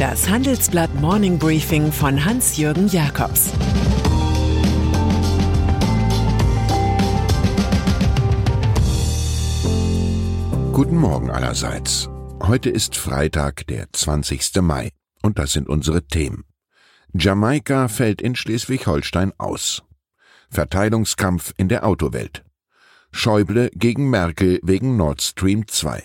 Das Handelsblatt Morning Briefing von Hans-Jürgen Jakobs Guten Morgen allerseits. Heute ist Freitag, der 20. Mai. Und das sind unsere Themen. Jamaika fällt in Schleswig-Holstein aus. Verteilungskampf in der Autowelt. Schäuble gegen Merkel wegen Nord Stream 2.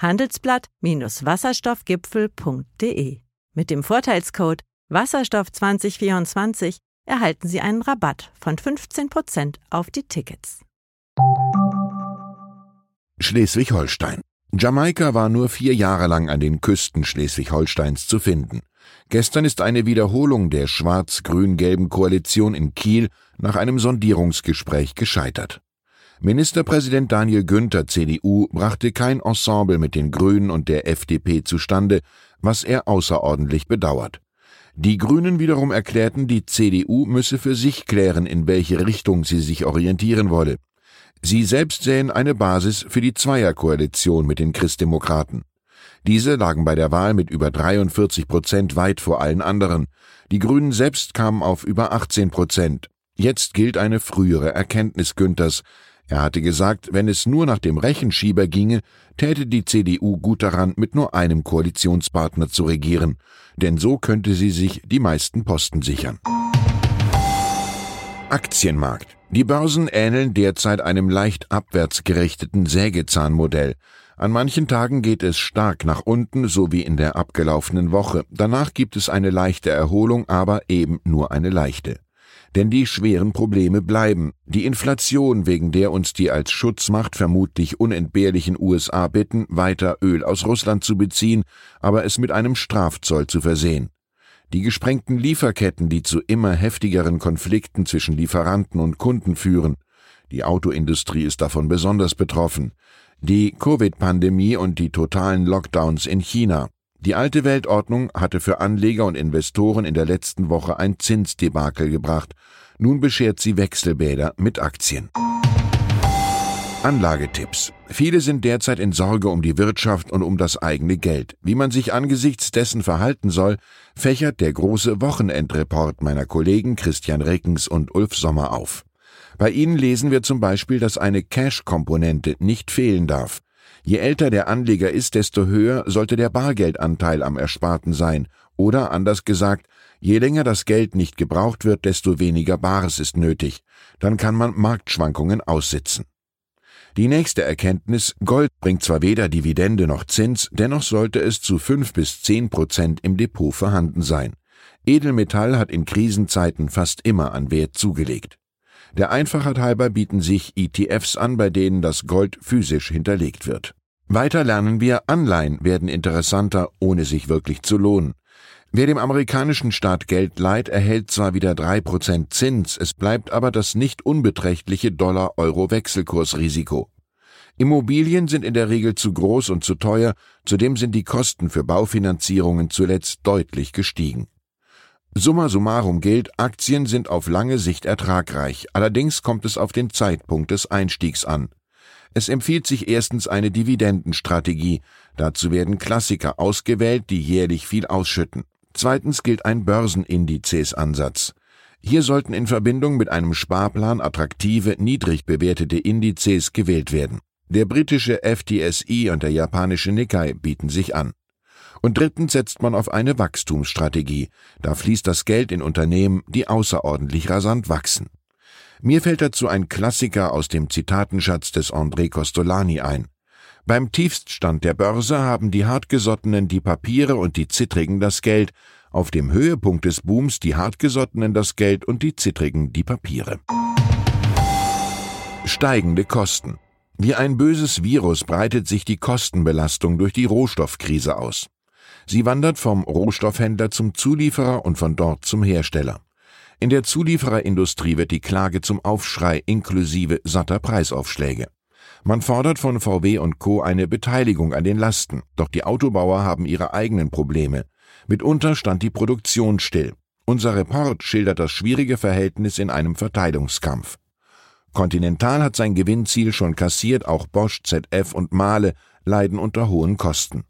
handelsblatt-wasserstoffgipfel.de. Mit dem Vorteilscode Wasserstoff 2024 erhalten Sie einen Rabatt von 15% auf die Tickets. Schleswig-Holstein. Jamaika war nur vier Jahre lang an den Küsten Schleswig-Holsteins zu finden. Gestern ist eine Wiederholung der schwarz-grün-gelben Koalition in Kiel nach einem Sondierungsgespräch gescheitert. Ministerpräsident Daniel Günther CDU brachte kein Ensemble mit den Grünen und der FDP zustande, was er außerordentlich bedauert. Die Grünen wiederum erklärten, die CDU müsse für sich klären, in welche Richtung sie sich orientieren wolle. Sie selbst sähen eine Basis für die Zweierkoalition mit den Christdemokraten. Diese lagen bei der Wahl mit über 43 Prozent weit vor allen anderen. Die Grünen selbst kamen auf über 18 Prozent. Jetzt gilt eine frühere Erkenntnis Günthers. Er hatte gesagt, wenn es nur nach dem Rechenschieber ginge, täte die CDU gut daran, mit nur einem Koalitionspartner zu regieren, denn so könnte sie sich die meisten Posten sichern. Aktienmarkt. Die Börsen ähneln derzeit einem leicht abwärts gerichteten Sägezahnmodell. An manchen Tagen geht es stark nach unten, so wie in der abgelaufenen Woche. Danach gibt es eine leichte Erholung, aber eben nur eine leichte. Denn die schweren Probleme bleiben. Die Inflation, wegen der uns die als Schutzmacht vermutlich unentbehrlichen USA bitten, weiter Öl aus Russland zu beziehen, aber es mit einem Strafzoll zu versehen. Die gesprengten Lieferketten, die zu immer heftigeren Konflikten zwischen Lieferanten und Kunden führen. Die Autoindustrie ist davon besonders betroffen. Die Covid-Pandemie und die totalen Lockdowns in China. Die alte Weltordnung hatte für Anleger und Investoren in der letzten Woche ein Zinsdebakel gebracht. Nun beschert sie Wechselbäder mit Aktien. Anlagetipps. Viele sind derzeit in Sorge um die Wirtschaft und um das eigene Geld. Wie man sich angesichts dessen verhalten soll, fächert der große Wochenendreport meiner Kollegen Christian Reckens und Ulf Sommer auf. Bei ihnen lesen wir zum Beispiel, dass eine Cash-Komponente nicht fehlen darf. Je älter der Anleger ist, desto höher sollte der Bargeldanteil am Ersparten sein, oder anders gesagt, je länger das Geld nicht gebraucht wird, desto weniger Bares ist nötig, dann kann man Marktschwankungen aussitzen. Die nächste Erkenntnis, Gold bringt zwar weder Dividende noch Zins, dennoch sollte es zu fünf bis zehn Prozent im Depot vorhanden sein. Edelmetall hat in Krisenzeiten fast immer an Wert zugelegt. Der Einfachheit halber bieten sich ETFs an, bei denen das Gold physisch hinterlegt wird. Weiter lernen wir, Anleihen werden interessanter, ohne sich wirklich zu lohnen. Wer dem amerikanischen Staat Geld leiht, erhält zwar wieder drei Prozent Zins, es bleibt aber das nicht unbeträchtliche Dollar-Euro-Wechselkursrisiko. Immobilien sind in der Regel zu groß und zu teuer, zudem sind die Kosten für Baufinanzierungen zuletzt deutlich gestiegen. Summa summarum gilt, Aktien sind auf lange Sicht ertragreich, allerdings kommt es auf den Zeitpunkt des Einstiegs an. Es empfiehlt sich erstens eine Dividendenstrategie, dazu werden Klassiker ausgewählt, die jährlich viel ausschütten. Zweitens gilt ein Börsenindizes-Ansatz. Hier sollten in Verbindung mit einem Sparplan attraktive, niedrig bewertete Indizes gewählt werden. Der britische FTSE und der japanische Nikkei bieten sich an. Und drittens setzt man auf eine Wachstumsstrategie. Da fließt das Geld in Unternehmen, die außerordentlich rasant wachsen. Mir fällt dazu ein Klassiker aus dem Zitatenschatz des André Costolani ein. Beim Tiefststand der Börse haben die Hartgesottenen die Papiere und die Zittrigen das Geld, auf dem Höhepunkt des Booms die Hartgesottenen das Geld und die Zittrigen die Papiere. Steigende Kosten. Wie ein böses Virus breitet sich die Kostenbelastung durch die Rohstoffkrise aus. Sie wandert vom Rohstoffhändler zum Zulieferer und von dort zum Hersteller. In der Zuliefererindustrie wird die Klage zum Aufschrei inklusive satter Preisaufschläge. Man fordert von VW und Co. eine Beteiligung an den Lasten, doch die Autobauer haben ihre eigenen Probleme. Mitunter stand die Produktion still. Unser Report schildert das schwierige Verhältnis in einem Verteilungskampf. Continental hat sein Gewinnziel schon kassiert, auch Bosch, ZF und Mahle leiden unter hohen Kosten.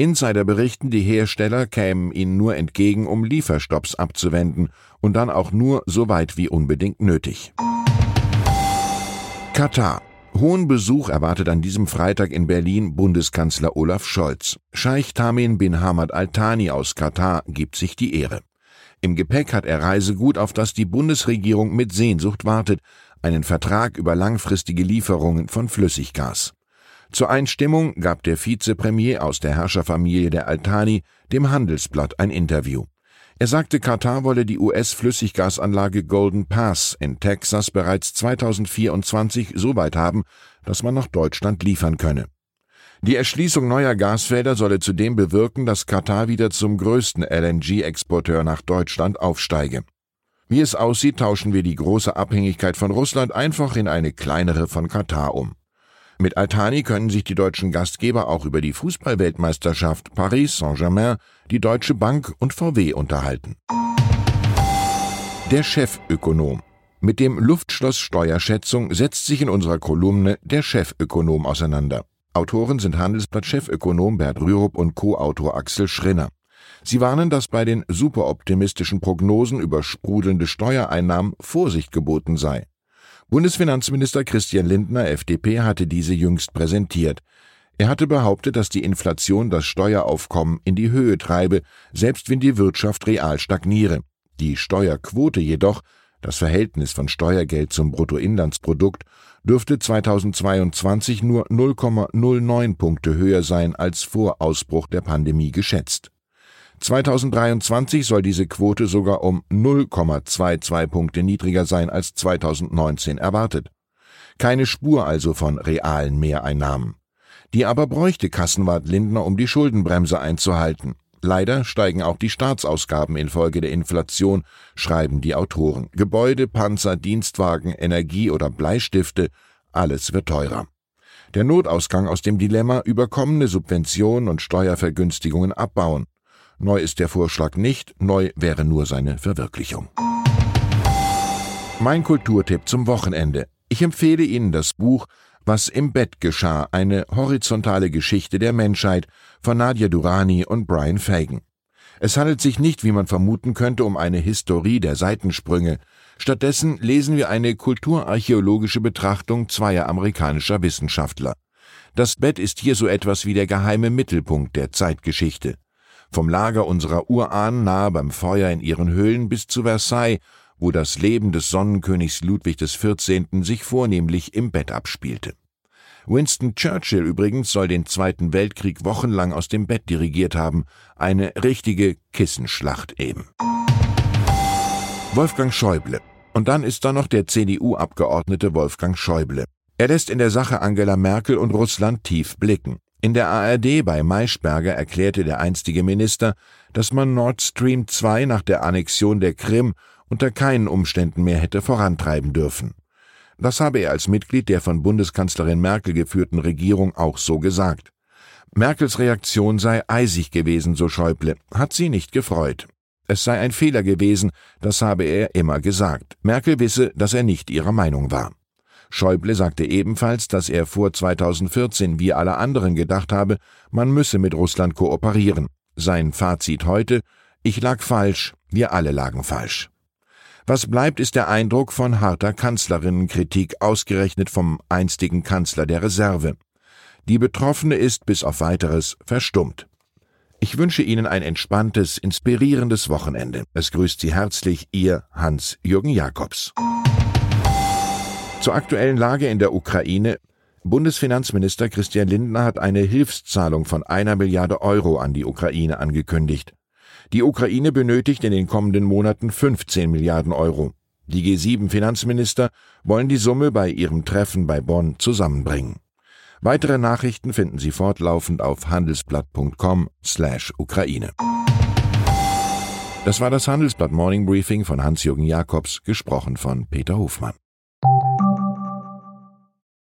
Insider berichten, die Hersteller kämen ihnen nur entgegen, um Lieferstopps abzuwenden und dann auch nur so weit wie unbedingt nötig. Katar. Hohen Besuch erwartet an diesem Freitag in Berlin Bundeskanzler Olaf Scholz. Scheich Tamim bin Hamad Al Thani aus Katar gibt sich die Ehre. Im Gepäck hat er Reisegut, auf das die Bundesregierung mit Sehnsucht wartet, einen Vertrag über langfristige Lieferungen von Flüssiggas. Zur Einstimmung gab der Vizepremier aus der Herrscherfamilie der Altani dem Handelsblatt ein Interview. Er sagte, Katar wolle die US-Flüssiggasanlage Golden Pass in Texas bereits 2024 so weit haben, dass man nach Deutschland liefern könne. Die Erschließung neuer Gasfelder solle zudem bewirken, dass Katar wieder zum größten LNG-Exporteur nach Deutschland aufsteige. Wie es aussieht, tauschen wir die große Abhängigkeit von Russland einfach in eine kleinere von Katar um. Mit Altani können sich die deutschen Gastgeber auch über die Fußballweltmeisterschaft Paris Saint-Germain, die Deutsche Bank und VW unterhalten. Der Chefökonom. Mit dem Luftschloss Steuerschätzung setzt sich in unserer Kolumne der Chefökonom auseinander. Autoren sind Handelsblatt-Chefökonom Bert Rürup und Co-Autor Axel Schrinner. Sie warnen, dass bei den superoptimistischen Prognosen über sprudelnde Steuereinnahmen Vorsicht geboten sei. Bundesfinanzminister Christian Lindner, FDP, hatte diese jüngst präsentiert. Er hatte behauptet, dass die Inflation das Steueraufkommen in die Höhe treibe, selbst wenn die Wirtschaft real stagniere. Die Steuerquote jedoch, das Verhältnis von Steuergeld zum Bruttoinlandsprodukt, dürfte 2022 nur 0,09 Punkte höher sein als vor Ausbruch der Pandemie geschätzt. 2023 soll diese Quote sogar um 0,22 Punkte niedriger sein als 2019 erwartet. Keine Spur also von realen Mehreinnahmen. Die aber bräuchte Kassenwart Lindner, um die Schuldenbremse einzuhalten. Leider steigen auch die Staatsausgaben infolge der Inflation, schreiben die Autoren. Gebäude, Panzer, Dienstwagen, Energie oder Bleistifte, alles wird teurer. Der Notausgang aus dem Dilemma überkommene Subventionen und Steuervergünstigungen abbauen. Neu ist der Vorschlag nicht, neu wäre nur seine Verwirklichung. Mein Kulturtipp zum Wochenende. Ich empfehle Ihnen das Buch Was im Bett geschah, eine horizontale Geschichte der Menschheit von Nadia Durani und Brian Fagan. Es handelt sich nicht, wie man vermuten könnte, um eine Historie der Seitensprünge. Stattdessen lesen wir eine kulturarchäologische Betrachtung zweier amerikanischer Wissenschaftler. Das Bett ist hier so etwas wie der geheime Mittelpunkt der Zeitgeschichte vom Lager unserer Urahnen nahe beim Feuer in ihren Höhlen bis zu Versailles, wo das Leben des Sonnenkönigs Ludwig XIV. sich vornehmlich im Bett abspielte. Winston Churchill übrigens soll den Zweiten Weltkrieg wochenlang aus dem Bett dirigiert haben, eine richtige Kissenschlacht eben. Wolfgang Schäuble. Und dann ist da noch der CDU-Abgeordnete Wolfgang Schäuble. Er lässt in der Sache Angela Merkel und Russland tief blicken. In der ARD bei Maischberger erklärte der einstige Minister, dass man Nord Stream 2 nach der Annexion der Krim unter keinen Umständen mehr hätte vorantreiben dürfen. Das habe er als Mitglied der von Bundeskanzlerin Merkel geführten Regierung auch so gesagt. Merkels Reaktion sei eisig gewesen, so Schäuble, hat sie nicht gefreut. Es sei ein Fehler gewesen, das habe er immer gesagt. Merkel wisse, dass er nicht ihrer Meinung war. Schäuble sagte ebenfalls, dass er vor 2014 wie alle anderen gedacht habe, man müsse mit Russland kooperieren. Sein Fazit heute, ich lag falsch, wir alle lagen falsch. Was bleibt, ist der Eindruck von harter Kanzlerinnenkritik, ausgerechnet vom einstigen Kanzler der Reserve. Die Betroffene ist bis auf weiteres verstummt. Ich wünsche Ihnen ein entspanntes, inspirierendes Wochenende. Es grüßt Sie herzlich Ihr Hans-Jürgen Jakobs. Zur aktuellen Lage in der Ukraine. Bundesfinanzminister Christian Lindner hat eine Hilfszahlung von einer Milliarde Euro an die Ukraine angekündigt. Die Ukraine benötigt in den kommenden Monaten 15 Milliarden Euro. Die G7-Finanzminister wollen die Summe bei ihrem Treffen bei Bonn zusammenbringen. Weitere Nachrichten finden Sie fortlaufend auf handelsblatt.com/Ukraine. Das war das Handelsblatt Morning Briefing von Hans-Jürgen Jakobs, gesprochen von Peter Hofmann.